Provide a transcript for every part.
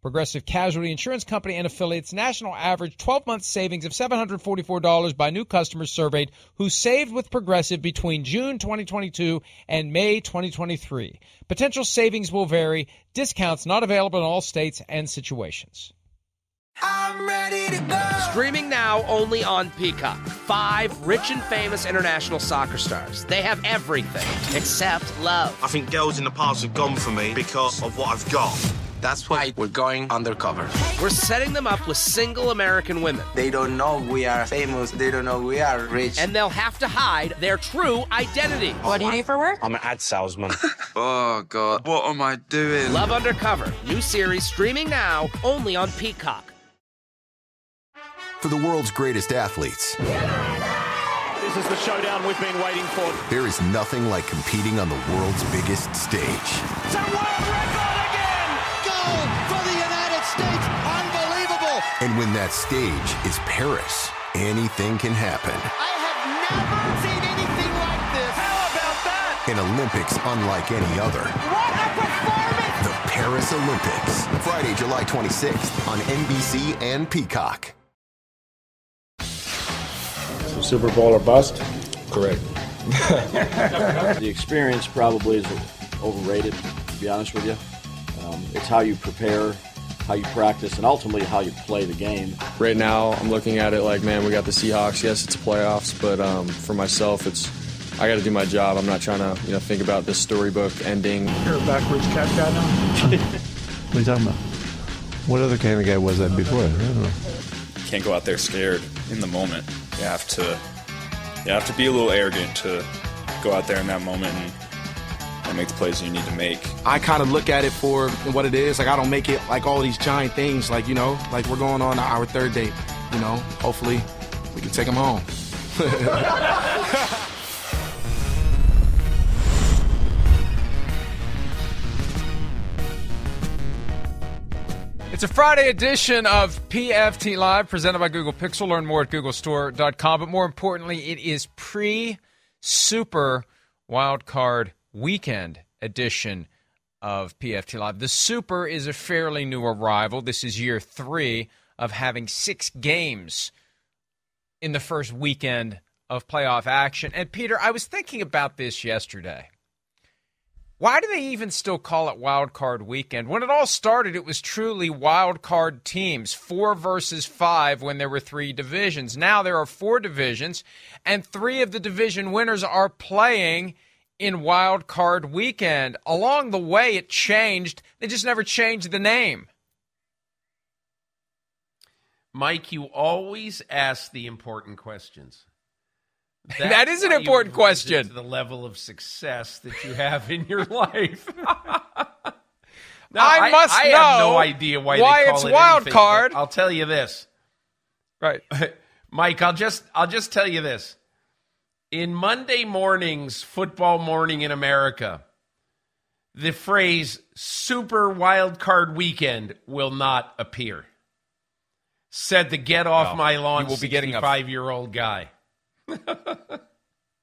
Progressive Casualty Insurance Company and affiliates national average 12 month savings of $744 by new customers surveyed who saved with Progressive between June 2022 and May 2023. Potential savings will vary, discounts not available in all states and situations. I'm ready to go. Streaming now only on Peacock. Five rich and famous international soccer stars. They have everything except love. I think girls in the past have gone for me because of what I've got. That's why we're going undercover. We're setting them up with single American women. They don't know we are famous. They don't know we are rich. And they'll have to hide their true identity. What do you do for work? I'm an ad salesman. oh, God. What am I doing? Love Undercover. New series streaming now only on Peacock. For the world's greatest athletes. This is the showdown we've been waiting for. There is nothing like competing on the world's biggest stage. It's a world record when that stage is Paris, anything can happen. I have never seen anything like this. How about that? An Olympics unlike any other. What a performance! The Paris Olympics. Friday, July 26th on NBC and Peacock. Super Bowl or bust? Correct. the experience probably is overrated, to be honest with you. Um, it's how you prepare, how you practice, and ultimately how you play the game. Right now, I'm looking at it like, man, we got the Seahawks. Yes, it's playoffs, but um, for myself, it's I got to do my job. I'm not trying to, you know, think about this storybook ending. You're a backwards cat guy now. what are you talking about? What other kind of guy was that before? I don't know. Can't go out there scared in the moment. You have to, you have to be a little arrogant to go out there in that moment and, and make the plays you need to make. I kind of look at it for what it is. Like I don't make it like all these giant things. Like you know, like we're going on our third date. You know, hopefully we can take them home. It's a Friday edition of PFT Live presented by Google Pixel. Learn more at googlestore.com. But more importantly, it is pre Super Wildcard Weekend edition of PFT Live. The Super is a fairly new arrival. This is year three of having six games in the first weekend of playoff action. And Peter, I was thinking about this yesterday. Why do they even still call it Wild Card Weekend? When it all started, it was truly wild card teams, four versus five when there were three divisions. Now there are four divisions, and three of the division winners are playing in Wild Card Weekend. Along the way, it changed. They just never changed the name. Mike, you always ask the important questions. That's that is an important question. The level of success that you have in your life. no, I, must I, I know. have no idea why, why it's it wild anything, card. I'll tell you this. Right, Mike. I'll just I'll just tell you this. In Monday mornings, football morning in America, the phrase "Super Wild Card Weekend" will not appear. Said the "Get off well, my lawn" will be getting a five-year-old guy.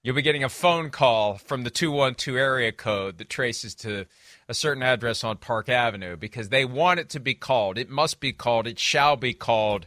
You'll be getting a phone call from the 212 area code that traces to a certain address on Park Avenue because they want it to be called. It must be called. It shall be called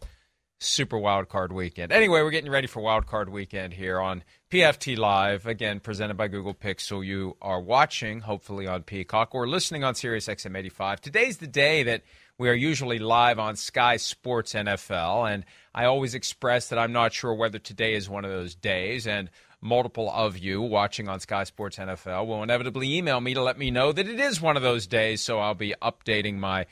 Super Wild Card Weekend. Anyway, we're getting ready for Wild Card Weekend here on PFT Live, again presented by Google Pixel. You are watching, hopefully, on Peacock or listening on Sirius XM 85. Today's the day that we are usually live on Sky Sports NFL, and I always express that I'm not sure whether today is one of those days. And multiple of you watching on Sky Sports NFL will inevitably email me to let me know that it is one of those days. So I'll be updating my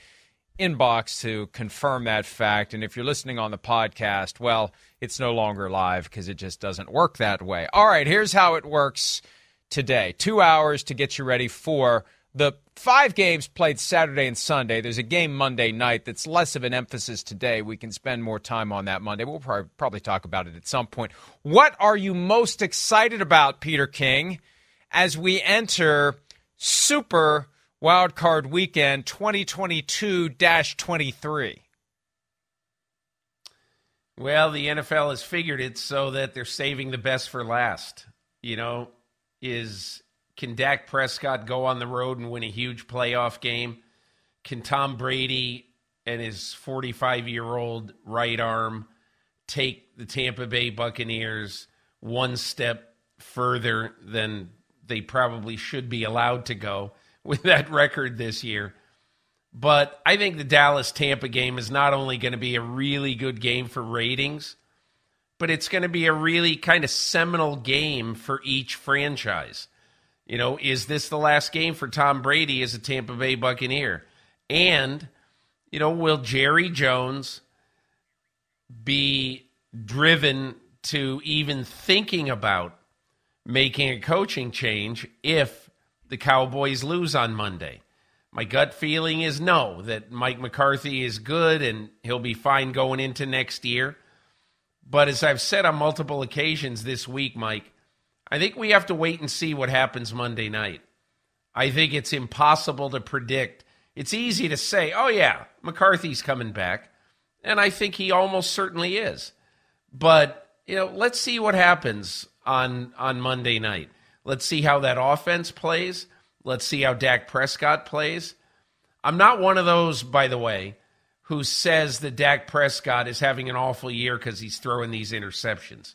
inbox to confirm that fact. And if you're listening on the podcast, well, it's no longer live because it just doesn't work that way. All right, here's how it works today two hours to get you ready for the five games played Saturday and Sunday. There's a game Monday night that's less of an emphasis today. We can spend more time on that Monday. We'll probably, probably talk about it at some point. What are you most excited about, Peter King, as we enter Super Wildcard Weekend 2022 23? Well, the NFL has figured it so that they're saving the best for last. You know, is can Dak Prescott go on the road and win a huge playoff game? Can Tom Brady and his 45 year old right arm take the Tampa Bay Buccaneers one step further than they probably should be allowed to go with that record this year? But I think the Dallas Tampa game is not only going to be a really good game for ratings, but it's going to be a really kind of seminal game for each franchise. You know, is this the last game for Tom Brady as a Tampa Bay Buccaneer? And, you know, will Jerry Jones be driven to even thinking about making a coaching change if the Cowboys lose on Monday? My gut feeling is no, that Mike McCarthy is good and he'll be fine going into next year. But as I've said on multiple occasions this week, Mike, I think we have to wait and see what happens Monday night. I think it's impossible to predict. It's easy to say, oh, yeah, McCarthy's coming back. And I think he almost certainly is. But, you know, let's see what happens on, on Monday night. Let's see how that offense plays. Let's see how Dak Prescott plays. I'm not one of those, by the way, who says that Dak Prescott is having an awful year because he's throwing these interceptions.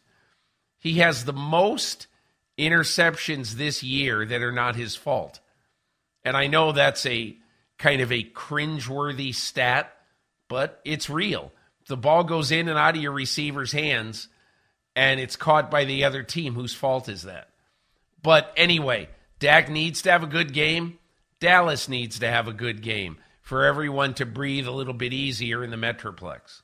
He has the most interceptions this year that are not his fault. And I know that's a kind of a cringeworthy stat, but it's real. The ball goes in and out of your receiver's hands and it's caught by the other team. Whose fault is that? But anyway, Dak needs to have a good game. Dallas needs to have a good game for everyone to breathe a little bit easier in the Metroplex.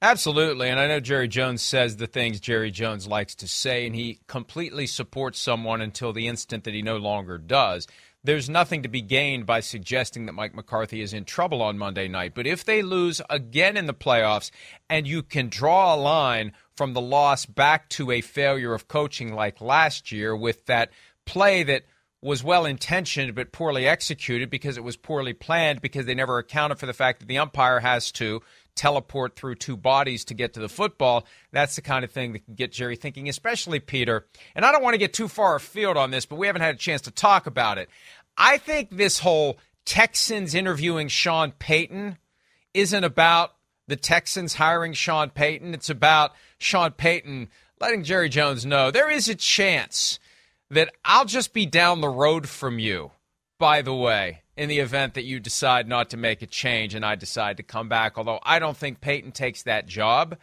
Absolutely. And I know Jerry Jones says the things Jerry Jones likes to say, and he completely supports someone until the instant that he no longer does. There's nothing to be gained by suggesting that Mike McCarthy is in trouble on Monday night. But if they lose again in the playoffs and you can draw a line from the loss back to a failure of coaching like last year with that play that was well intentioned but poorly executed because it was poorly planned because they never accounted for the fact that the umpire has to teleport through two bodies to get to the football. That's the kind of thing that can get Jerry thinking, especially Peter. And I don't want to get too far afield on this, but we haven't had a chance to talk about it. I think this whole Texans interviewing Sean Payton isn't about the Texans hiring Sean Payton. It's about Sean Payton letting Jerry Jones know there is a chance that I'll just be down the road from you, by the way in the event that you decide not to make a change and I decide to come back. Although I don't think Payton takes that job.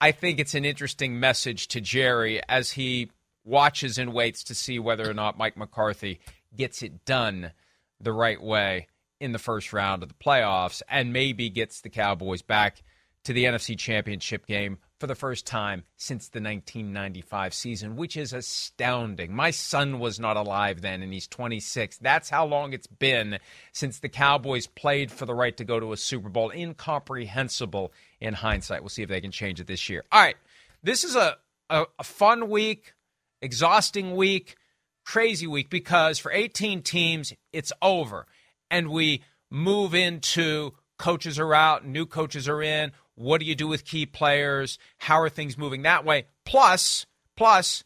I think it's an interesting message to Jerry as he watches and waits to see whether or not Mike McCarthy gets it done the right way in the first round of the playoffs and maybe gets the Cowboys back to the NFC Championship game for the first time since the 1995 season, which is astounding. My son was not alive then, and he's 26. That's how long it's been since the Cowboys played for the right to go to a Super Bowl. Incomprehensible in hindsight. We'll see if they can change it this year. All right. This is a, a, a fun week, exhausting week, crazy week because for 18 teams, it's over. And we move into coaches are out, new coaches are in what do you do with key players? How are things moving that way? Plus, plus,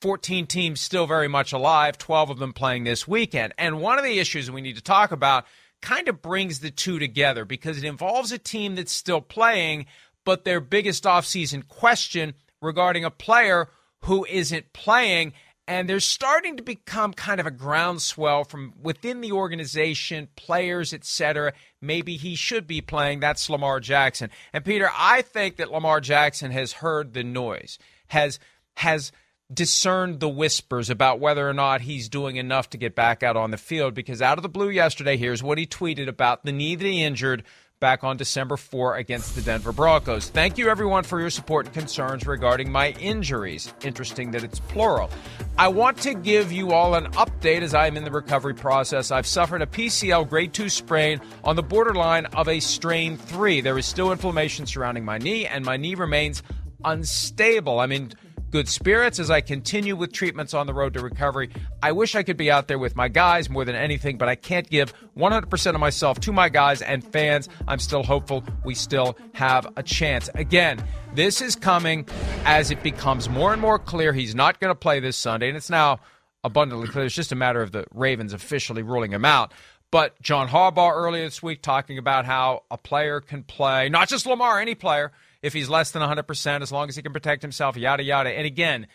14 teams still very much alive, 12 of them playing this weekend. And one of the issues we need to talk about kind of brings the two together because it involves a team that's still playing, but their biggest offseason question regarding a player who isn't playing and there's starting to become kind of a groundswell from within the organization, players, etc. Maybe he should be playing. That's Lamar Jackson. And Peter, I think that Lamar Jackson has heard the noise, has has discerned the whispers about whether or not he's doing enough to get back out on the field. Because out of the blue yesterday, here's what he tweeted about the knee that he injured back on December 4 against the Denver Broncos. Thank you, everyone, for your support and concerns regarding my injuries. Interesting that it's plural. I want to give you all an update as I am in the recovery process. I've suffered a PCL grade 2 sprain on the borderline of a strain 3. There is still inflammation surrounding my knee, and my knee remains unstable. I mean, good spirits as I continue with treatments on the road to recovery. I wish I could be out there with my guys more than anything, but I can't give 100% of myself to my guys and fans. I'm still hopeful we still have a chance. Again, this is coming as it becomes more and more clear he's not going to play this Sunday, and it's now abundantly clear. It's just a matter of the Ravens officially ruling him out. But John Harbaugh earlier this week talking about how a player can play, not just Lamar, any player if he's less than 100%, as long as he can protect himself, yada, yada. And again,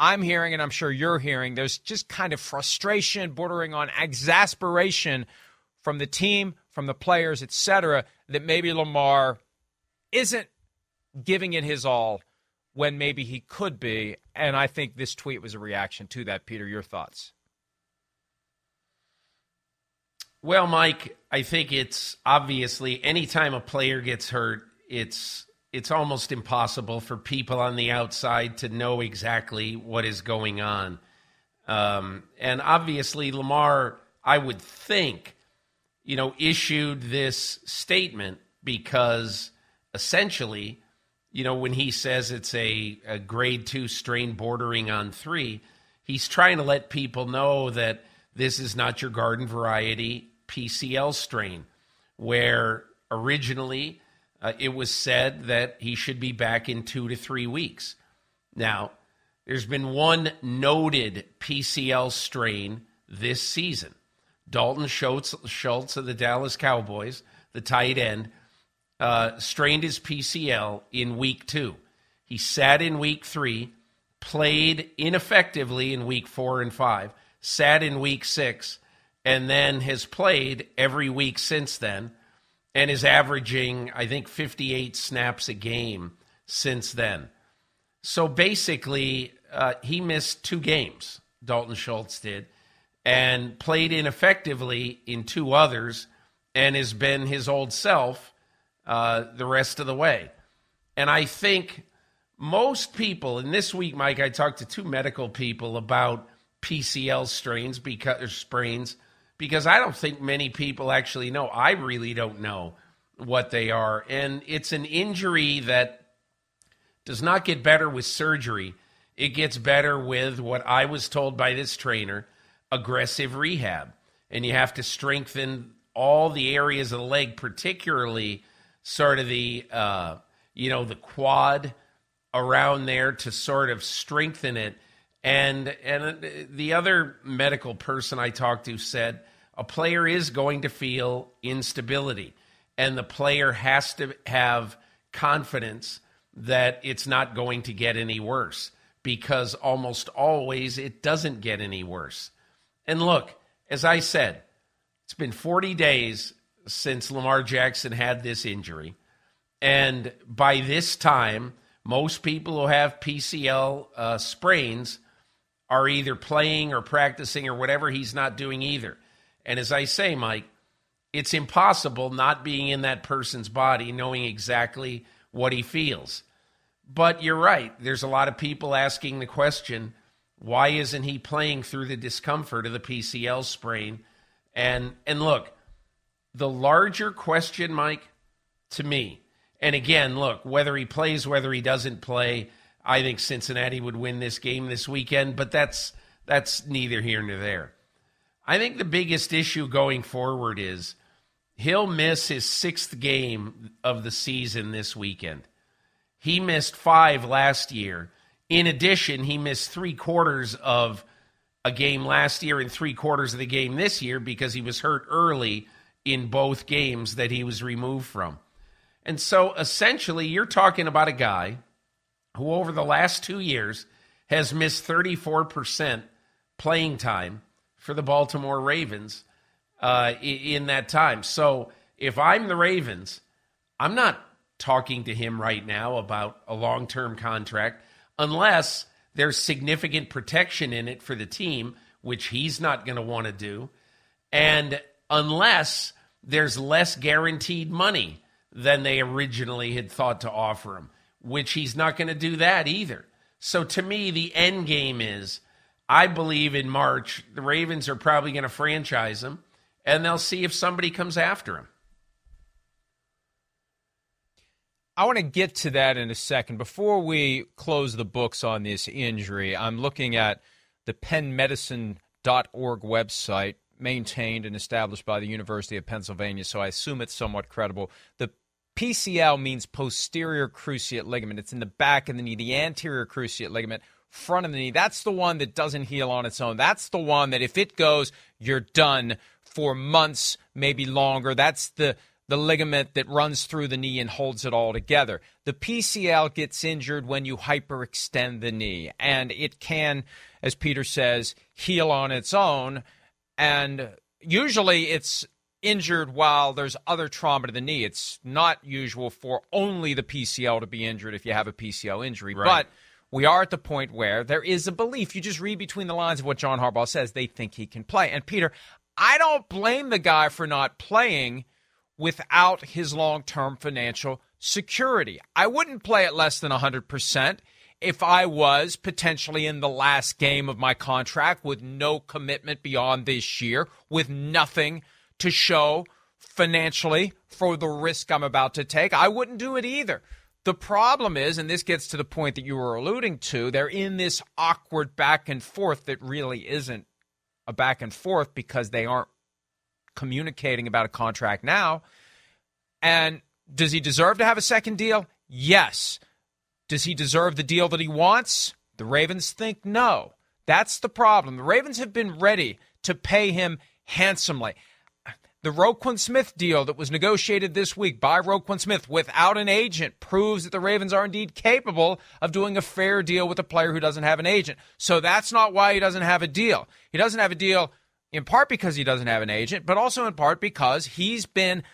I'm hearing, and I'm sure you're hearing, there's just kind of frustration bordering on exasperation from the team, from the players, etc., that maybe Lamar isn't giving it his all when maybe he could be. And I think this tweet was a reaction to that. Peter, your thoughts? Well, Mike, I think it's obviously anytime a player gets hurt, it's it's almost impossible for people on the outside to know exactly what is going on. Um, and obviously, Lamar, I would think, you know, issued this statement because essentially, you know, when he says it's a, a grade two strain bordering on three, he's trying to let people know that this is not your garden variety PCL strain, where originally uh, it was said that he should be back in two to three weeks. Now, there's been one noted PCL strain this season. Dalton Schultz, Schultz of the Dallas Cowboys, the tight end, uh, strained his PCL in week two. He sat in week three, played ineffectively in week four and five, sat in week six, and then has played every week since then and is averaging, I think, 58 snaps a game since then. So basically, uh, he missed two games, Dalton Schultz did, and played ineffectively in two others and has been his old self uh, the rest of the way. And I think most people, and this week, Mike, I talked to two medical people about PCL strains because or sprains because I don't think many people actually know. I really don't know what they are. And it's an injury that does not get better with surgery. It gets better with what I was told by this trainer aggressive rehab. And you have to strengthen all the areas of the leg, particularly sort of the, uh, you know, the quad around there to sort of strengthen it. And and the other medical person I talked to said a player is going to feel instability, and the player has to have confidence that it's not going to get any worse because almost always it doesn't get any worse. And look, as I said, it's been 40 days since Lamar Jackson had this injury. And by this time, most people who have PCL uh, sprains are either playing or practicing or whatever. He's not doing either. And as I say, Mike, it's impossible not being in that person's body, knowing exactly what he feels. But you're right. There's a lot of people asking the question why isn't he playing through the discomfort of the PCL sprain? And, and look, the larger question, Mike, to me, and again, look, whether he plays, whether he doesn't play, I think Cincinnati would win this game this weekend, but that's that's neither here nor there. I think the biggest issue going forward is he'll miss his sixth game of the season this weekend. He missed five last year. In addition, he missed three quarters of a game last year and three quarters of the game this year because he was hurt early in both games that he was removed from. And so essentially, you're talking about a guy who, over the last two years, has missed 34% playing time for the Baltimore Ravens uh, in that time. So if I'm the Ravens, I'm not talking to him right now about a long term contract unless there's significant protection in it for the team, which he's not going to want to do. And unless there's less guaranteed money than they originally had thought to offer him, which he's not going to do that either. So to me, the end game is I believe in March, the Ravens are probably going to franchise him and they'll see if somebody comes after him. I want to get to that in a second. Before we close the books on this injury, I'm looking at the pennmedicine.org website, maintained and established by the University of Pennsylvania, so I assume it's somewhat credible. The PCL means posterior cruciate ligament. It's in the back of the knee, the anterior cruciate ligament, front of the knee. That's the one that doesn't heal on its own. That's the one that if it goes, you're done for months, maybe longer. That's the the ligament that runs through the knee and holds it all together. The PCL gets injured when you hyperextend the knee, and it can, as Peter says, heal on its own. And usually it's injured while there's other trauma to the knee. It's not usual for only the PCL to be injured if you have a PCL injury. Right. But we are at the point where there is a belief. You just read between the lines of what John Harbaugh says. They think he can play. And Peter, I don't blame the guy for not playing without his long term financial security. I wouldn't play at less than 100% if I was potentially in the last game of my contract with no commitment beyond this year, with nothing to show financially for the risk I'm about to take. I wouldn't do it either. The problem is, and this gets to the point that you were alluding to, they're in this awkward back and forth that really isn't a back and forth because they aren't communicating about a contract now. And does he deserve to have a second deal? Yes. Does he deserve the deal that he wants? The Ravens think no. That's the problem. The Ravens have been ready to pay him handsomely. The Roquan Smith deal that was negotiated this week by Roquan Smith without an agent proves that the Ravens are indeed capable of doing a fair deal with a player who doesn't have an agent. So that's not why he doesn't have a deal. He doesn't have a deal in part because he doesn't have an agent, but also in part because he's been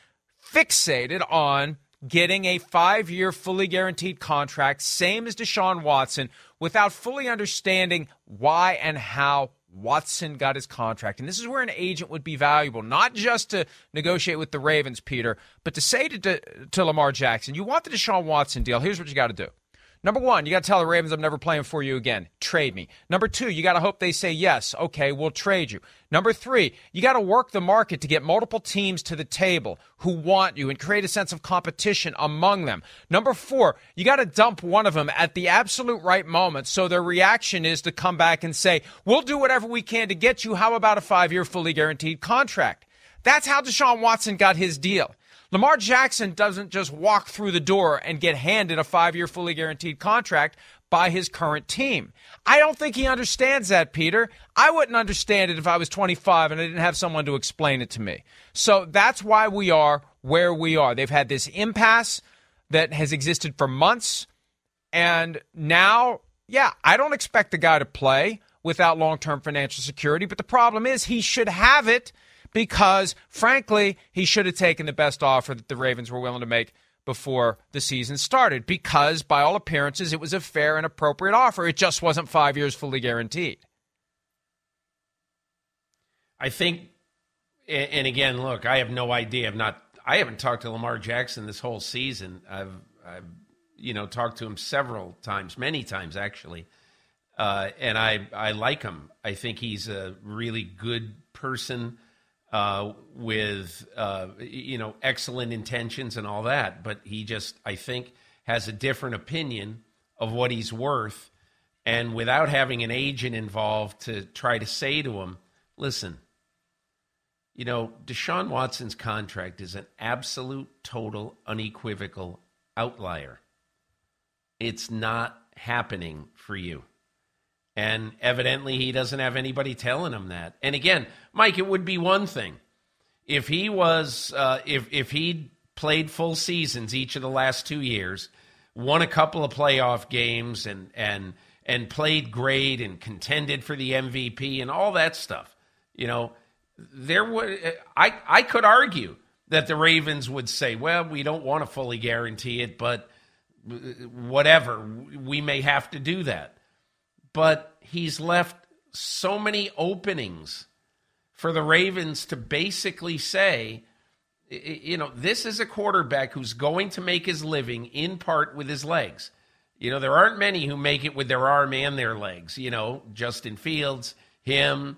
fixated on getting a five year fully guaranteed contract, same as Deshaun Watson, without fully understanding why and how Watson got his contract. And this is where an agent would be valuable, not just to negotiate with the Ravens, Peter, but to say to, to Lamar Jackson, you want the Deshaun Watson deal. Here's what you got to do. Number one, you got to tell the Ravens I'm never playing for you again. Trade me. Number two, you got to hope they say yes. Okay, we'll trade you. Number three, you got to work the market to get multiple teams to the table who want you and create a sense of competition among them. Number four, you got to dump one of them at the absolute right moment so their reaction is to come back and say, we'll do whatever we can to get you. How about a five year fully guaranteed contract? That's how Deshaun Watson got his deal. Lamar Jackson doesn't just walk through the door and get handed a five year fully guaranteed contract by his current team. I don't think he understands that, Peter. I wouldn't understand it if I was 25 and I didn't have someone to explain it to me. So that's why we are where we are. They've had this impasse that has existed for months. And now, yeah, I don't expect the guy to play without long term financial security. But the problem is he should have it because, frankly, he should have taken the best offer that the Ravens were willing to make before the season started because, by all appearances, it was a fair and appropriate offer. It just wasn't five years fully guaranteed. I think, and again, look, I have no idea. I've not, I haven't talked to Lamar Jackson this whole season. I've, I've, you know, talked to him several times, many times actually, uh, and I, I like him. I think he's a really good person uh, with uh, you know excellent intentions and all that, but he just I think has a different opinion of what he's worth, and without having an agent involved to try to say to him, listen. You know, Deshaun Watson's contract is an absolute, total, unequivocal outlier. It's not happening for you. And evidently, he doesn't have anybody telling him that. And again, Mike, it would be one thing if he was uh, if if he played full seasons each of the last two years, won a couple of playoff games, and and and played great and contended for the MVP and all that stuff. You know, there would I I could argue that the Ravens would say, well, we don't want to fully guarantee it, but whatever, we may have to do that but he's left so many openings for the Ravens to basically say, you know, this is a quarterback who's going to make his living in part with his legs. You know, there aren't many who make it with their arm and their legs. You know, Justin Fields, him,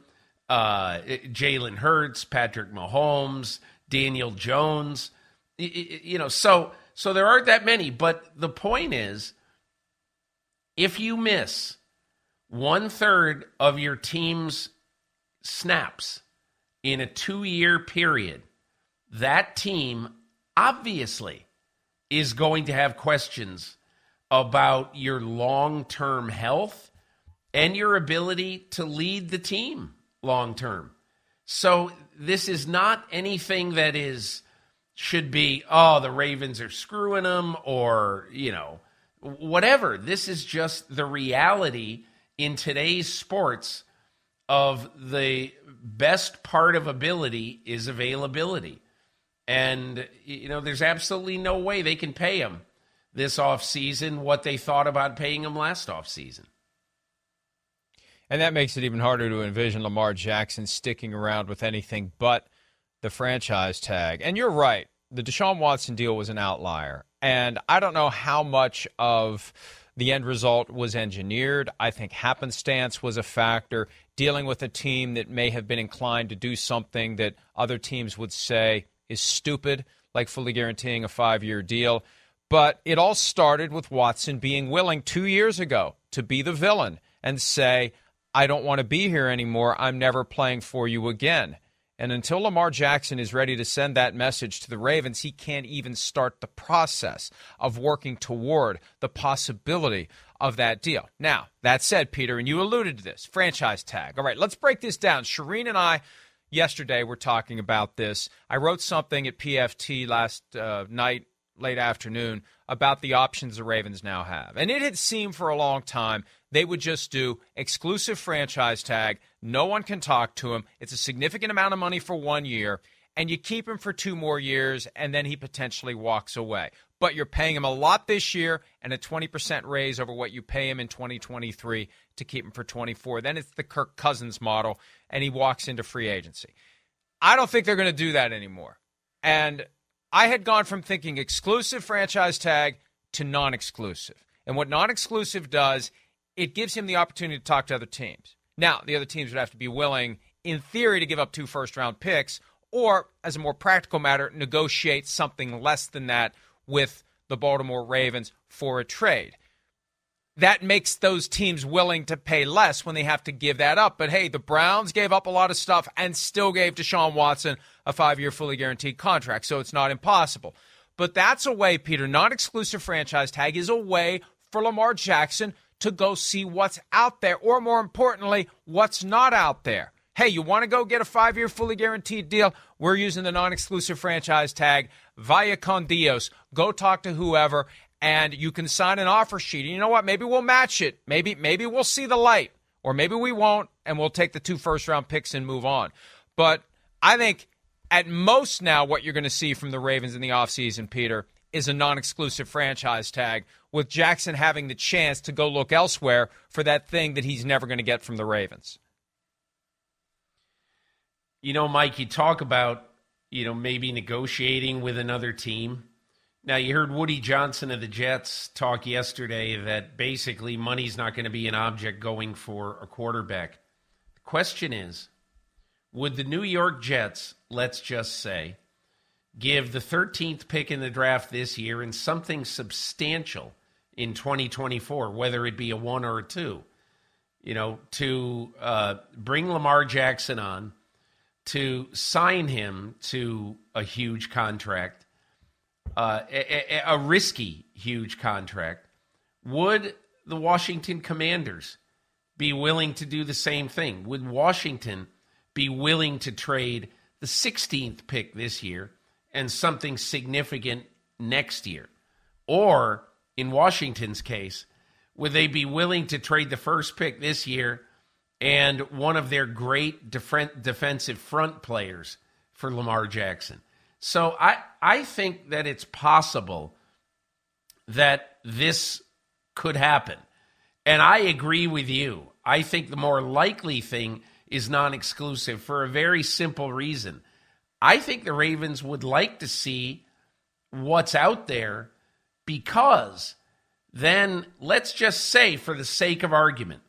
uh, Jalen Hurts, Patrick Mahomes, Daniel Jones. You know, so so there aren't that many. But the point is, if you miss one third of your team's snaps in a two year period, that team obviously is going to have questions about your long term health and your ability to lead the team long term. So this is not anything that is should be oh the Ravens are screwing them or you know whatever. This is just the reality in today's sports of the best part of ability is availability. And you know there's absolutely no way they can pay him this offseason what they thought about paying him last offseason. And that makes it even harder to envision Lamar Jackson sticking around with anything but the franchise tag. And you're right. The Deshaun Watson deal was an outlier. And I don't know how much of the end result was engineered. I think happenstance was a factor. Dealing with a team that may have been inclined to do something that other teams would say is stupid, like fully guaranteeing a five year deal. But it all started with Watson being willing two years ago to be the villain and say, I don't want to be here anymore. I'm never playing for you again. And until Lamar Jackson is ready to send that message to the Ravens, he can't even start the process of working toward the possibility of that deal. Now, that said, Peter, and you alluded to this franchise tag. All right, let's break this down. Shireen and I yesterday were talking about this. I wrote something at PFT last uh, night, late afternoon, about the options the Ravens now have. And it had seemed for a long time they would just do exclusive franchise tag. No one can talk to him. It's a significant amount of money for one year, and you keep him for two more years, and then he potentially walks away. But you're paying him a lot this year and a 20% raise over what you pay him in 2023 to keep him for 24. Then it's the Kirk Cousins model, and he walks into free agency. I don't think they're going to do that anymore. And I had gone from thinking exclusive franchise tag to non exclusive. And what non exclusive does it gives him the opportunity to talk to other teams. Now, the other teams would have to be willing, in theory, to give up two first round picks, or, as a more practical matter, negotiate something less than that with the Baltimore Ravens for a trade. That makes those teams willing to pay less when they have to give that up. But hey, the Browns gave up a lot of stuff and still gave Deshaun Watson a five year fully guaranteed contract, so it's not impossible. But that's a way, Peter, non exclusive franchise tag is a way for Lamar Jackson to go see what's out there, or more importantly, what's not out there. Hey, you want to go get a five year fully guaranteed deal? We're using the non exclusive franchise tag via con Dios. Go talk to whoever, and you can sign an offer sheet. And you know what? Maybe we'll match it. Maybe, maybe we'll see the light, or maybe we won't, and we'll take the two first round picks and move on. But I think at most now, what you're going to see from the Ravens in the offseason, Peter, is a non exclusive franchise tag, with Jackson having the chance to go look elsewhere for that thing that he's never going to get from the Ravens. You know, Mike, you talk about, you know, maybe negotiating with another team. Now, you heard Woody Johnson of the Jets talk yesterday that basically money's not going to be an object going for a quarterback. The question is would the New York Jets, let's just say, give the 13th pick in the draft this year and something substantial in 2024, whether it be a one or a two, you know, to uh, bring Lamar Jackson on, to sign him to a huge contract, uh, a, a risky huge contract. Would the Washington Commanders be willing to do the same thing? Would Washington be willing to trade the 16th pick this year and something significant next year? Or, in Washington's case, would they be willing to trade the first pick this year and one of their great def- defensive front players for Lamar Jackson? So I, I think that it's possible that this could happen. And I agree with you. I think the more likely thing is non exclusive for a very simple reason. I think the Ravens would like to see what's out there because then let's just say, for the sake of argument,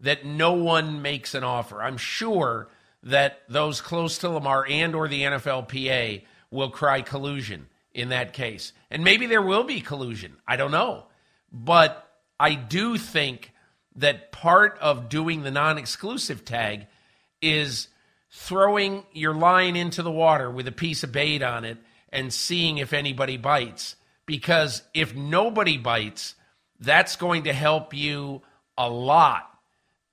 that no one makes an offer. I'm sure that those close to Lamar and or the NFLPA will cry collusion in that case. And maybe there will be collusion. I don't know. But I do think that part of doing the non-exclusive tag is throwing your line into the water with a piece of bait on it and seeing if anybody bites. Because if nobody bites, that's going to help you a lot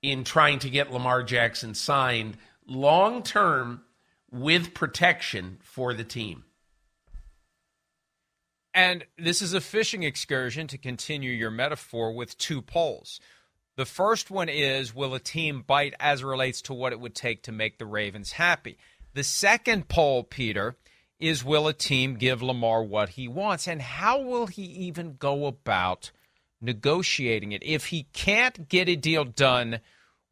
in trying to get Lamar Jackson signed long term with protection for the team. And this is a fishing excursion to continue your metaphor with two poles. The first one is Will a team bite as it relates to what it would take to make the Ravens happy? The second pole, Peter, is Will a team give Lamar what he wants? And how will he even go about negotiating it if he can't get a deal done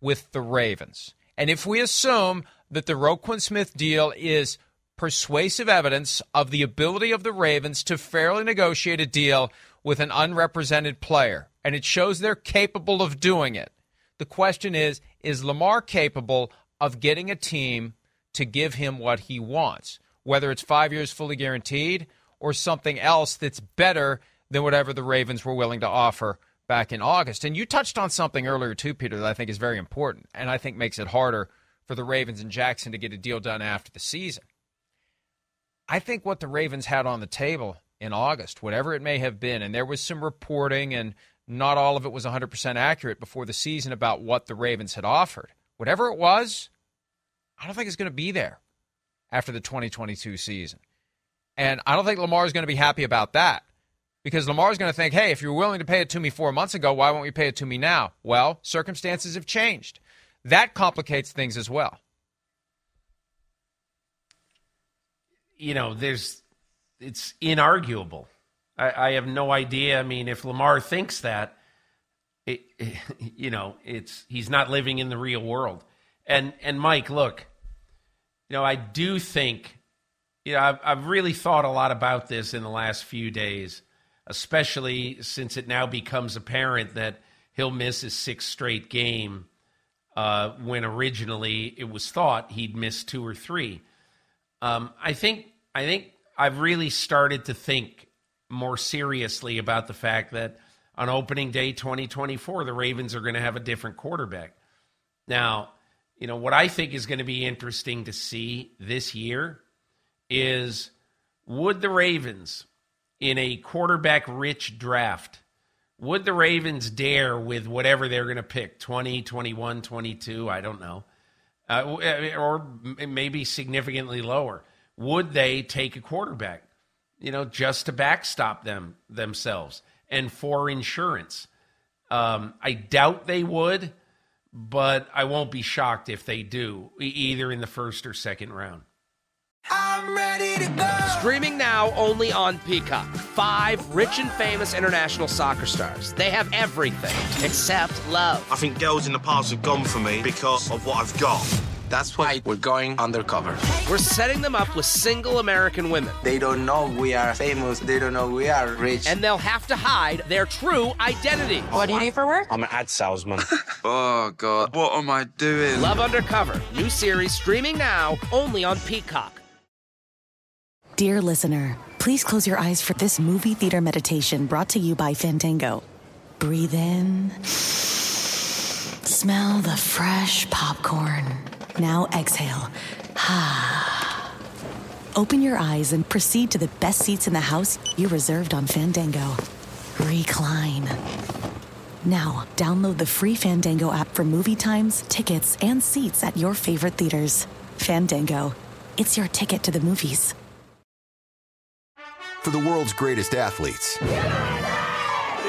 with the Ravens? And if we assume that the Roquan Smith deal is persuasive evidence of the ability of the Ravens to fairly negotiate a deal with an unrepresented player, and it shows they're capable of doing it. The question is is Lamar capable of getting a team to give him what he wants, whether it's five years fully guaranteed or something else that's better than whatever the Ravens were willing to offer back in August? And you touched on something earlier, too, Peter, that I think is very important and I think makes it harder for the Ravens and Jackson to get a deal done after the season. I think what the Ravens had on the table in August, whatever it may have been, and there was some reporting, and not all of it was 100% accurate before the season about what the Ravens had offered. Whatever it was, I don't think it's going to be there after the 2022 season. And I don't think Lamar is going to be happy about that because Lamar is going to think, hey, if you're willing to pay it to me four months ago, why won't you pay it to me now? Well, circumstances have changed. That complicates things as well. You know, there's it's inarguable. I, I, have no idea. I mean, if Lamar thinks that, it, it, you know, it's he's not living in the real world. And and Mike, look, you know, I do think, you know, I've, I've really thought a lot about this in the last few days, especially since it now becomes apparent that he'll miss his sixth straight game. Uh, when originally it was thought he'd miss two or three. Um, I think I think I've really started to think more seriously about the fact that on opening day 2024, the Ravens are going to have a different quarterback. Now, you know, what I think is going to be interesting to see this year is would the Ravens, in a quarterback rich draft, would the Ravens dare with whatever they're going to pick 20, 21, 22? I don't know. Uh, or maybe significantly lower would they take a quarterback, you know, just to backstop them themselves and for insurance? Um, I doubt they would, but I won't be shocked if they do, either in the first or second round. I'm ready to go. Streaming now only on Peacock. Five rich and famous international soccer stars. They have everything except love. I think girls in the past have gone for me because of what I've got. That's why we're going undercover. We're setting them up with single American women. They don't know we are famous. They don't know we are rich. And they'll have to hide their true identity. What do you do for work? I'm an ad salesman. oh, God. What am I doing? Love Undercover. New series streaming now only on Peacock. Dear listener, please close your eyes for this movie theater meditation brought to you by Fandango. Breathe in. Smell the fresh popcorn. Now exhale. Open your eyes and proceed to the best seats in the house you reserved on Fandango. Recline. Now, download the free Fandango app for movie times, tickets, and seats at your favorite theaters. Fandango. It's your ticket to the movies. For the world's greatest athletes.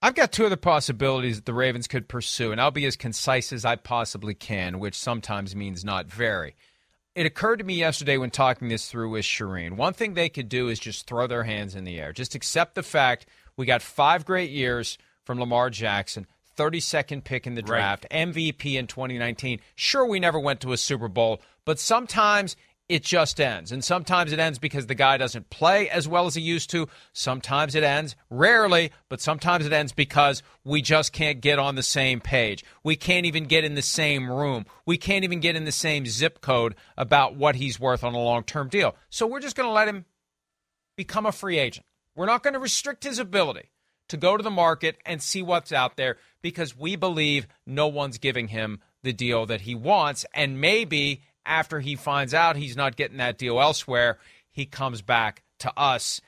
I've got two other possibilities that the Ravens could pursue, and I'll be as concise as I possibly can, which sometimes means not very. It occurred to me yesterday when talking this through with Shireen. One thing they could do is just throw their hands in the air. Just accept the fact we got five great years from Lamar Jackson, 32nd pick in the draft, right. MVP in 2019. Sure, we never went to a Super Bowl, but sometimes it just ends. And sometimes it ends because the guy doesn't play as well as he used to. Sometimes it ends, rarely, but sometimes it ends because we just can't get on the same page. We can't even get in the same room. We can't even get in the same zip code about what he's worth on a long term deal. So we're just going to let him become a free agent. We're not going to restrict his ability to go to the market and see what's out there because we believe no one's giving him the deal that he wants. And maybe after he finds out he's not getting that deal elsewhere, he comes back to us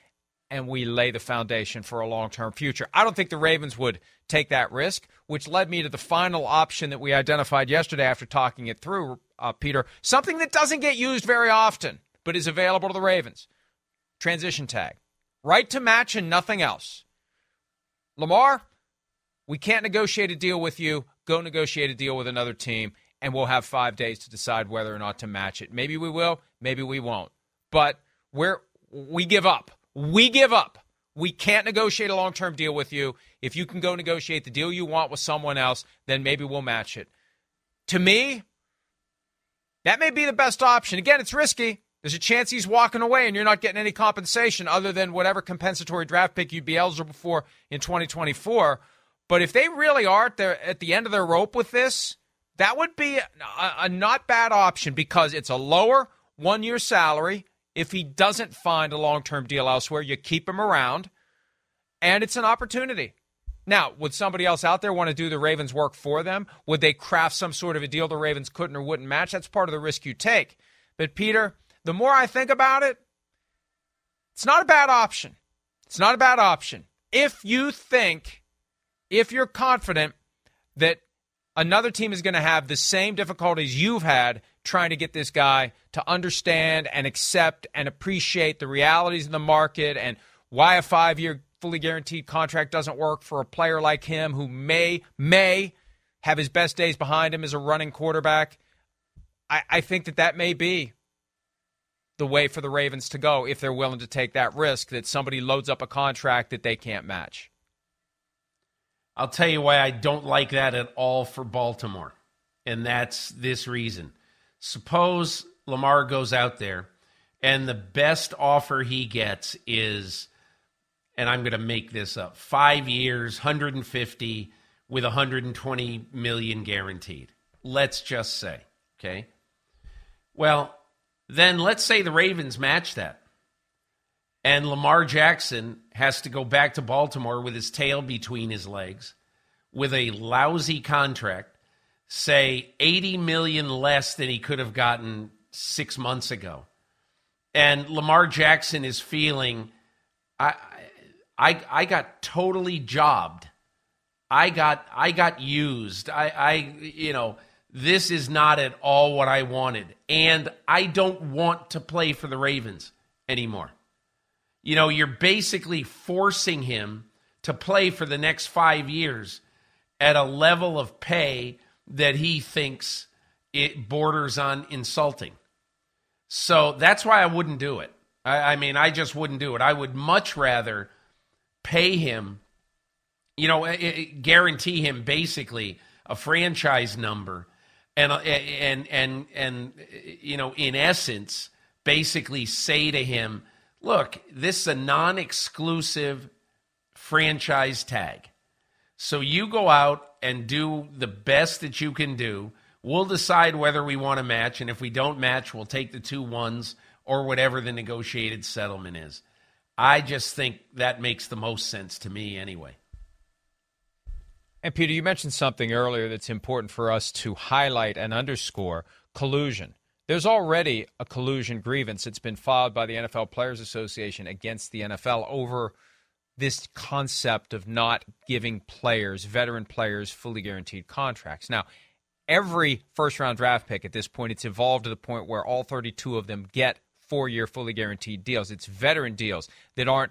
and we lay the foundation for a long term future. I don't think the Ravens would take that risk, which led me to the final option that we identified yesterday after talking it through, uh, Peter. Something that doesn't get used very often, but is available to the Ravens transition tag. Right to match and nothing else. Lamar, we can't negotiate a deal with you. Go negotiate a deal with another team and we'll have five days to decide whether or not to match it. Maybe we will, maybe we won't. But we're we give up. We give up. We can't negotiate a long term deal with you. If you can go negotiate the deal you want with someone else, then maybe we'll match it. To me, that may be the best option. Again, it's risky. There's a chance he's walking away and you're not getting any compensation other than whatever compensatory draft pick you'd be eligible for in 2024. But if they really are at, their, at the end of their rope with this, that would be a, a not bad option because it's a lower one year salary. If he doesn't find a long term deal elsewhere, you keep him around, and it's an opportunity. Now, would somebody else out there want to do the Ravens' work for them? Would they craft some sort of a deal the Ravens couldn't or wouldn't match? That's part of the risk you take. But, Peter, the more I think about it, it's not a bad option. It's not a bad option. If you think, if you're confident that another team is going to have the same difficulties you've had trying to get this guy to understand and accept and appreciate the realities of the market and why a five year fully guaranteed contract doesn't work for a player like him who may may have his best days behind him as a running quarterback. I, I think that that may be the way for the Ravens to go if they're willing to take that risk that somebody loads up a contract that they can't match. I'll tell you why I don't like that at all for Baltimore. And that's this reason. Suppose Lamar goes out there and the best offer he gets is, and I'm going to make this up, five years, 150 with 120 million guaranteed. Let's just say, okay? Well, then let's say the Ravens match that. And Lamar Jackson has to go back to Baltimore with his tail between his legs with a lousy contract, say 80 million less than he could have gotten 6 months ago. And Lamar Jackson is feeling I I I got totally jobbed. I got I got used. I I you know, this is not at all what I wanted. And I don't want to play for the Ravens anymore. You know, you're basically forcing him to play for the next five years at a level of pay that he thinks it borders on insulting. So that's why I wouldn't do it. I, I mean, I just wouldn't do it. I would much rather pay him, you know, eh, eh, guarantee him basically a franchise number and eh, and and and you know in essence basically say to him look this is a non-exclusive franchise tag. So you go out and do the best that you can do. We'll decide whether we want to match and if we don't match we'll take the two ones or whatever the negotiated settlement is. I just think that makes the most sense to me anyway. And Peter, you mentioned something earlier that's important for us to highlight and underscore collusion. There's already a collusion grievance that's been filed by the NFL Players Association against the NFL over this concept of not giving players, veteran players, fully guaranteed contracts. Now, every first round draft pick at this point, it's evolved to the point where all 32 of them get four year fully guaranteed deals. It's veteran deals that aren't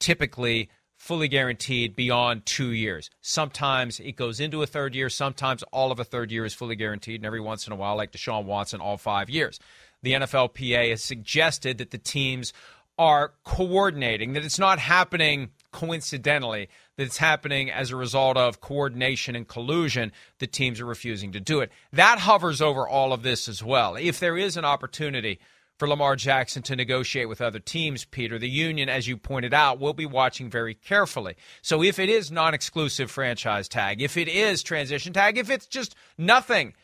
typically fully guaranteed beyond two years. Sometimes it goes into a third year. Sometimes all of a third year is fully guaranteed. And every once in a while, like Deshaun Watson, all five years. The NFLPA has suggested that the teams are coordinating, that it's not happening coincidentally, that it's happening as a result of coordination and collusion. The teams are refusing to do it. That hovers over all of this as well. If there is an opportunity, for Lamar Jackson to negotiate with other teams, Peter. The union, as you pointed out, will be watching very carefully. So if it is non exclusive franchise tag, if it is transition tag, if it's just nothing,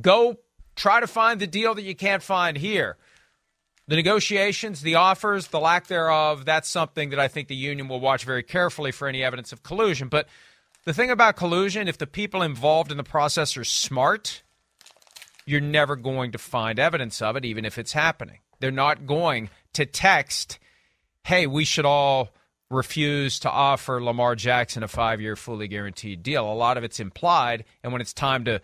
go try to find the deal that you can't find here. The negotiations, the offers, the lack thereof, that's something that I think the union will watch very carefully for any evidence of collusion. But the thing about collusion, if the people involved in the process are smart, you're never going to find evidence of it, even if it's happening. They're not going to text, hey, we should all refuse to offer Lamar Jackson a five year fully guaranteed deal. A lot of it's implied, and when it's time to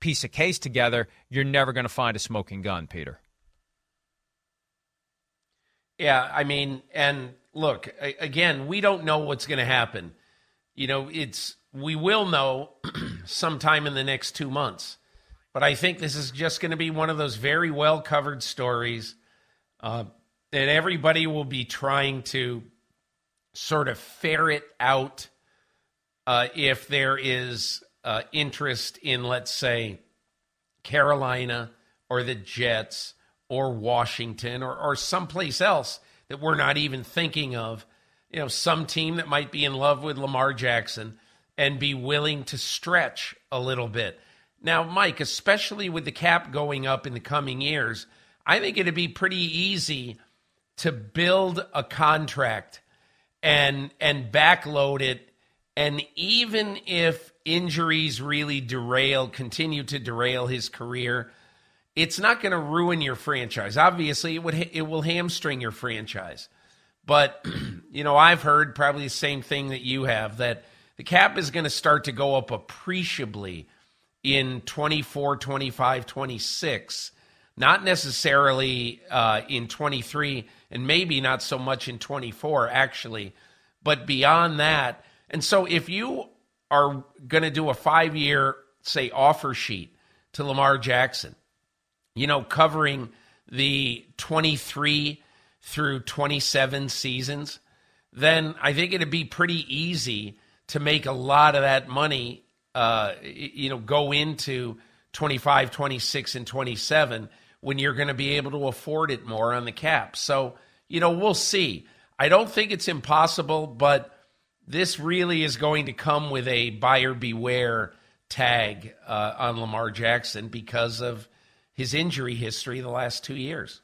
piece a case together, you're never going to find a smoking gun, Peter. Yeah, I mean, and look, again, we don't know what's going to happen. You know, it's we will know sometime in the next two months. But I think this is just going to be one of those very well covered stories uh, that everybody will be trying to sort of ferret out uh, if there is uh, interest in, let's say, Carolina or the Jets or Washington or, or someplace else that we're not even thinking of. You know, some team that might be in love with Lamar Jackson and be willing to stretch a little bit. Now, Mike, especially with the cap going up in the coming years, I think it'd be pretty easy to build a contract and and backload it. And even if injuries really derail continue to derail his career it's not going to ruin your franchise. Obviously it would it will hamstring your franchise. But you know i've heard probably the same thing that you have that the cap is going to start to go up appreciably in 24, 25, 26, not necessarily uh, in 23, and maybe not so much in 24, actually, but beyond that. And so if you are going to do a five year, say, offer sheet to Lamar Jackson, you know, covering the 23 through 27 seasons, then I think it'd be pretty easy to make a lot of that money uh, you know, go into 25, 26, and 27 when you're going to be able to afford it more on the cap. So, you know, we'll see. I don't think it's impossible, but this really is going to come with a buyer beware tag uh, on Lamar Jackson because of his injury history the last two years.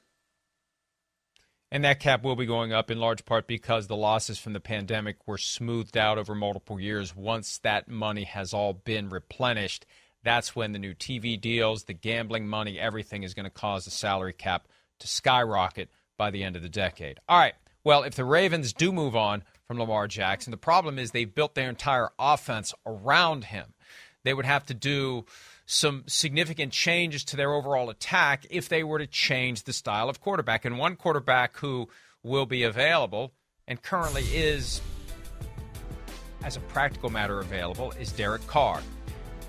And that cap will be going up in large part because the losses from the pandemic were smoothed out over multiple years. Once that money has all been replenished, that's when the new TV deals, the gambling money, everything is going to cause the salary cap to skyrocket by the end of the decade. All right. Well, if the Ravens do move on from Lamar Jackson, the problem is they've built their entire offense around him. They would have to do some significant changes to their overall attack if they were to change the style of quarterback. And one quarterback who will be available and currently is, as a practical matter, available is Derek Carr.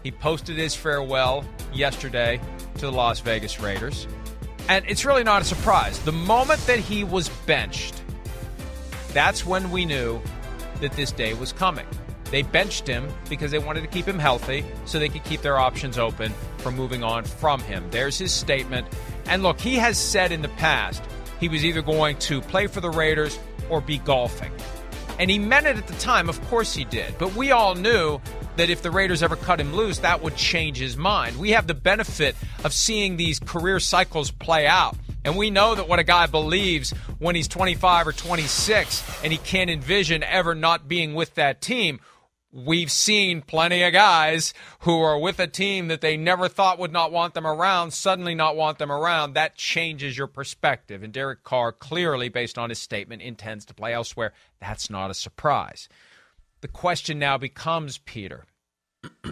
He posted his farewell yesterday to the Las Vegas Raiders. And it's really not a surprise. The moment that he was benched, that's when we knew that this day was coming. They benched him because they wanted to keep him healthy so they could keep their options open for moving on from him. There's his statement. And look, he has said in the past he was either going to play for the Raiders or be golfing. And he meant it at the time, of course he did. But we all knew that if the Raiders ever cut him loose, that would change his mind. We have the benefit of seeing these career cycles play out. And we know that what a guy believes when he's 25 or 26 and he can't envision ever not being with that team we've seen plenty of guys who are with a team that they never thought would not want them around suddenly not want them around. That changes your perspective. And Derek Carr clearly, based on his statement, intends to play elsewhere. That's not a surprise. The question now becomes, Peter,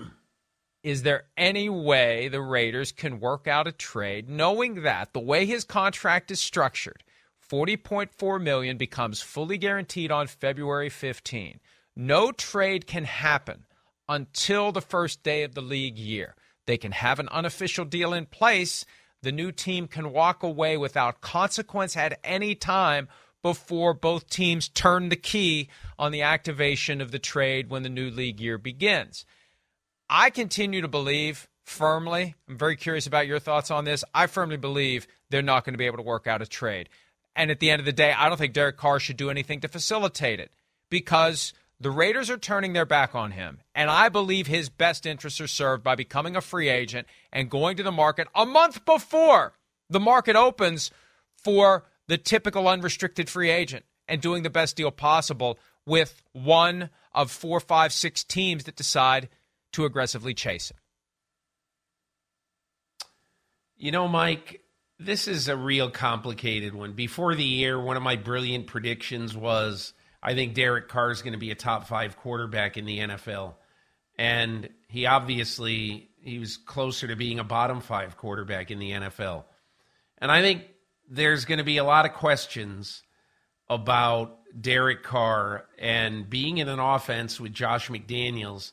Is there any way the Raiders can work out a trade knowing that the way his contract is structured, 40.4 million becomes fully guaranteed on February 15. No trade can happen until the first day of the league year. They can have an unofficial deal in place. The new team can walk away without consequence at any time before both teams turn the key on the activation of the trade when the new league year begins. I continue to believe firmly, I'm very curious about your thoughts on this. I firmly believe they're not going to be able to work out a trade. And at the end of the day, I don't think Derek Carr should do anything to facilitate it because the Raiders are turning their back on him. And I believe his best interests are served by becoming a free agent and going to the market a month before the market opens for the typical unrestricted free agent and doing the best deal possible with one of four, five, six teams that decide to aggressively chase him. You know, Mike, this is a real complicated one. Before the year, one of my brilliant predictions was I think Derek Carr is going to be a top five quarterback in the NFL. And he obviously he was closer to being a bottom five quarterback in the NFL. And I think there's going to be a lot of questions about Derek Carr and being in an offense with Josh McDaniels,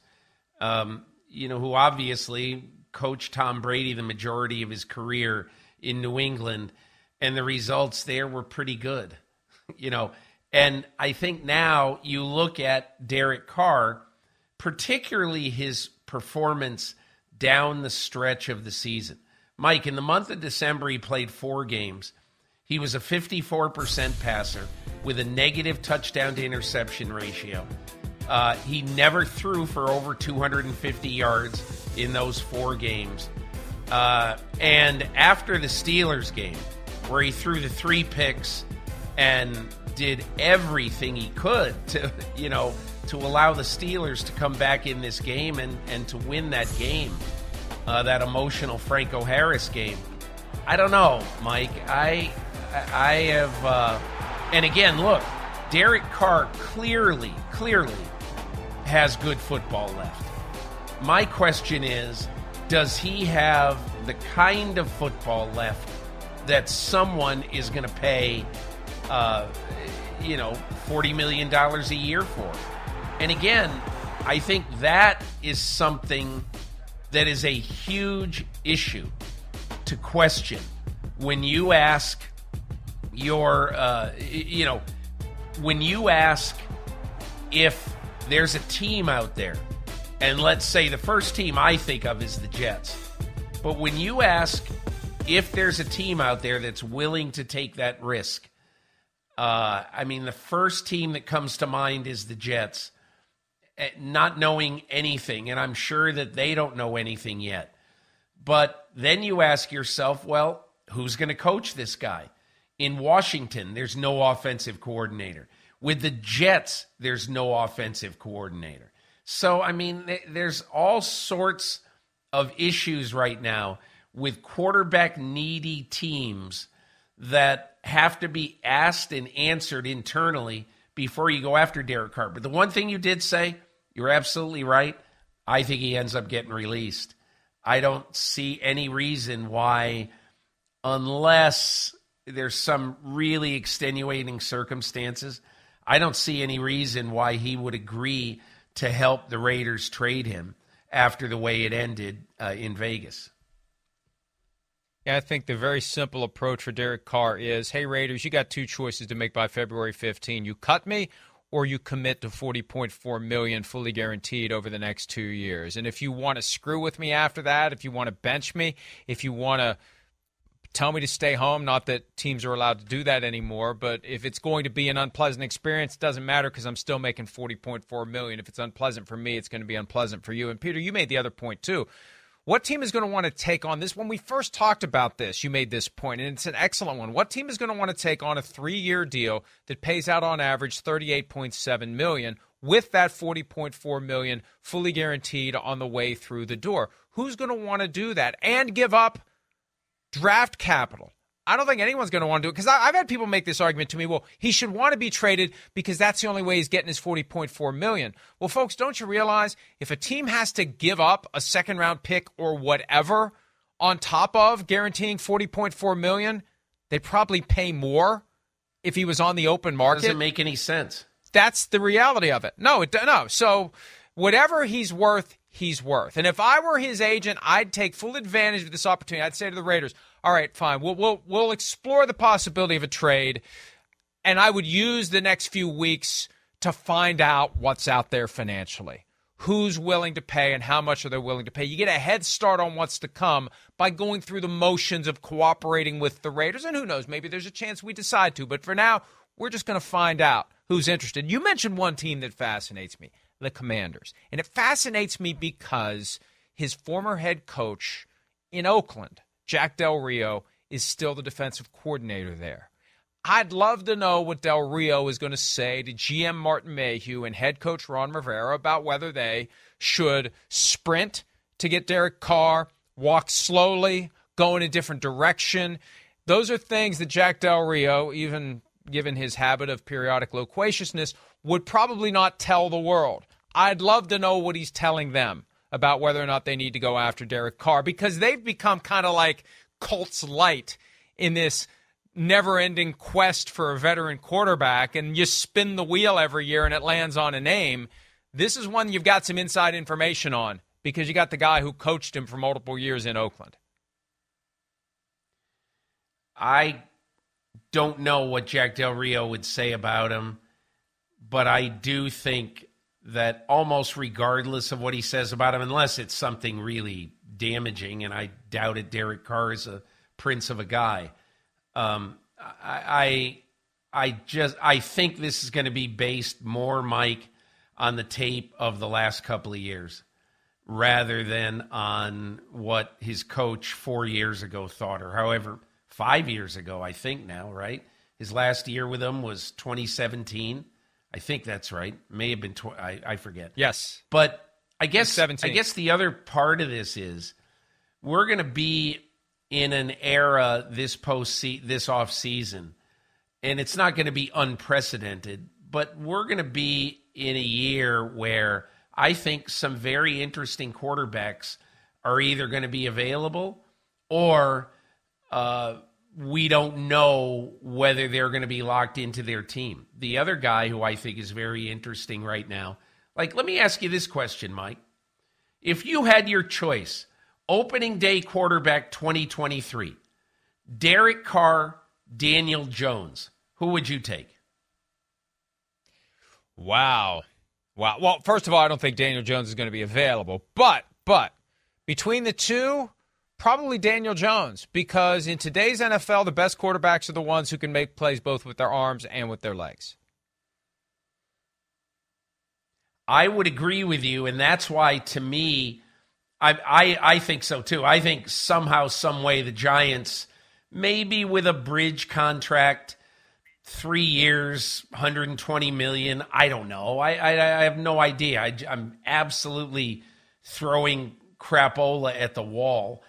um, you know, who obviously coached Tom Brady the majority of his career in New England, and the results there were pretty good, you know. And I think now you look at Derek Carr, particularly his performance down the stretch of the season. Mike, in the month of December, he played four games. He was a 54% passer with a negative touchdown to interception ratio. Uh, he never threw for over 250 yards in those four games. Uh, and after the Steelers game, where he threw the three picks and did everything he could to, you know, to allow the Steelers to come back in this game and, and to win that game, uh, that emotional Franco Harris game. I don't know, Mike. I I have, uh, and again, look, Derek Carr clearly, clearly has good football left. My question is, does he have the kind of football left that someone is going to pay, uh, you know, forty million dollars a year for? And again, I think that is something that is a huge issue to question when you ask your, uh, you know, when you ask if there's a team out there, and let's say the first team I think of is the Jets, but when you ask if there's a team out there that's willing to take that risk, uh, I mean, the first team that comes to mind is the Jets, eh, not knowing anything, and I'm sure that they don't know anything yet. But then you ask yourself, well, who's going to coach this guy? In Washington, there's no offensive coordinator. With the Jets, there's no offensive coordinator. So, I mean, there's all sorts of issues right now with quarterback needy teams that have to be asked and answered internally before you go after Derek Carr. But the one thing you did say, you're absolutely right. I think he ends up getting released. I don't see any reason why, unless there's some really extenuating circumstances. I don't see any reason why he would agree to help the Raiders trade him after the way it ended uh, in Vegas. Yeah, I think the very simple approach for Derek Carr is, "Hey Raiders, you got two choices to make by February 15. You cut me or you commit to 40.4 million fully guaranteed over the next 2 years. And if you want to screw with me after that, if you want to bench me, if you want to tell me to stay home. Not that teams are allowed to do that anymore, but if it's going to be an unpleasant experience, it doesn't matter because I'm still making 40.4 million. If it's unpleasant for me, it's going to be unpleasant for you. And Peter, you made the other point too. What team is going to want to take on this? When we first talked about this, you made this point, and it's an excellent one. What team is going to want to take on a three-year deal that pays out on average 38.7 million with that 40.4 million fully guaranteed on the way through the door? Who's going to want to do that and give up draft capital. I don't think anyone's going to want to do it because I've had people make this argument to me. Well, he should want to be traded because that's the only way he's getting his forty point four million. Well, folks, don't you realize if a team has to give up a second round pick or whatever on top of guaranteeing forty point four million, they'd probably pay more if he was on the open market. Doesn't make any sense. That's the reality of it. No, it no. So whatever he's worth, he's worth. And if I were his agent, I'd take full advantage of this opportunity. I'd say to the Raiders, "All right, fine. We'll we'll we'll explore the possibility of a trade." And I would use the next few weeks to find out what's out there financially. Who's willing to pay and how much are they willing to pay? You get a head start on what's to come by going through the motions of cooperating with the Raiders. And who knows, maybe there's a chance we decide to. But for now, we're just going to find out who's interested. You mentioned one team that fascinates me the Commanders. And it fascinates me because his former head coach in Oakland, Jack Del Rio, is still the defensive coordinator there. I'd love to know what Del Rio is going to say to GM Martin Mayhew and head coach Ron Rivera about whether they should sprint to get Derek Carr, walk slowly, go in a different direction. Those are things that Jack Del Rio, even given his habit of periodic loquaciousness, would probably not tell the world. I'd love to know what he's telling them about whether or not they need to go after Derek Carr because they've become kind of like Colts light in this never ending quest for a veteran quarterback, and you spin the wheel every year and it lands on a name. This is one you've got some inside information on because you got the guy who coached him for multiple years in Oakland. I don't know what Jack Del Rio would say about him, but I do think that almost regardless of what he says about him, unless it's something really damaging, and I doubt it, Derek Carr is a prince of a guy. Um, I, I, I just I think this is going to be based more, Mike, on the tape of the last couple of years, rather than on what his coach four years ago thought, or however five years ago, I think now, right? His last year with them was 2017. I think that's right. May have been tw- I, I forget. Yes, but I guess 17. I guess the other part of this is we're going to be in an era this post this off season, and it's not going to be unprecedented. But we're going to be in a year where I think some very interesting quarterbacks are either going to be available or uh, we don't know whether they're going to be locked into their team. The other guy who I think is very interesting right now, like, let me ask you this question, Mike. If you had your choice, opening day quarterback 2023, Derek Carr, Daniel Jones, who would you take? Wow. Wow. Well, first of all, I don't think Daniel Jones is going to be available, but, but between the two, Probably Daniel Jones, because in today's NFL, the best quarterbacks are the ones who can make plays both with their arms and with their legs. I would agree with you, and that's why, to me, I, I, I think so too. I think somehow, some way, the Giants, maybe with a bridge contract, three years, 120 million. I don't know. I, I, I have no idea. I, I'm absolutely throwing crapola at the wall.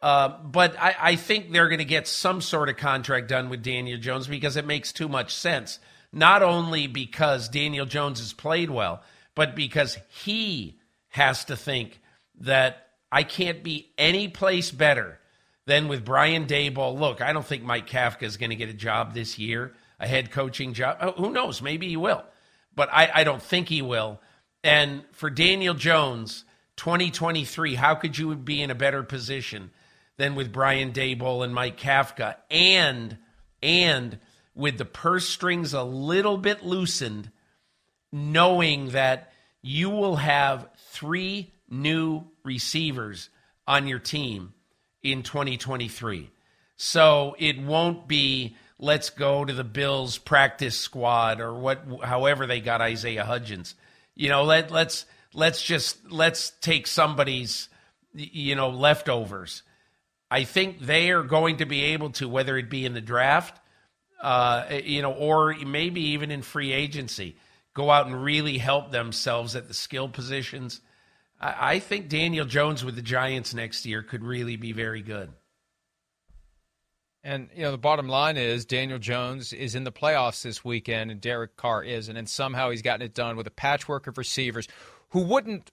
Uh, but I, I, think they're going to get some sort of contract done with Daniel Jones because it makes too much sense. Not only because Daniel Jones has played well, but because he has to think that I can't be any place better than with Brian Daboll. Look, I don't think Mike Kafka is going to get a job this year, a head coaching job. Oh, who knows? Maybe he will, but I, I don't think he will. And for Daniel Jones, 2023, how could you be in a better position? Than with Brian Daboll and Mike Kafka, and and with the purse strings a little bit loosened, knowing that you will have three new receivers on your team in 2023. So it won't be let's go to the Bills practice squad or what however they got Isaiah Hodgins. You know, let let's let's just let's take somebody's you know leftovers I think they are going to be able to, whether it be in the draft, uh, you know, or maybe even in free agency, go out and really help themselves at the skill positions. I, I think Daniel Jones with the Giants next year could really be very good. And you know the bottom line is Daniel Jones is in the playoffs this weekend, and Derek Carr isn't, and somehow he's gotten it done with a patchwork of receivers who wouldn't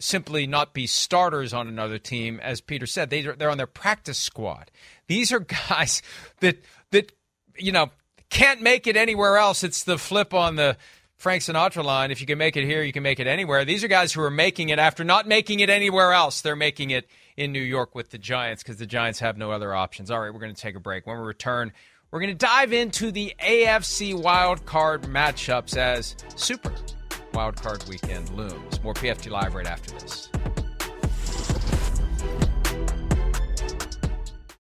simply not be starters on another team. As Peter said, they they're on their practice squad. These are guys that that you know can't make it anywhere else. It's the flip on the Frank Sinatra line. If you can make it here, you can make it anywhere. These are guys who are making it after not making it anywhere else. They're making it in New York with the Giants because the Giants have no other options. All right, we're going to take a break. When we return, we're going to dive into the AFC wild card matchups as Super Wild Card Weekend looms. More PFT Live right after this.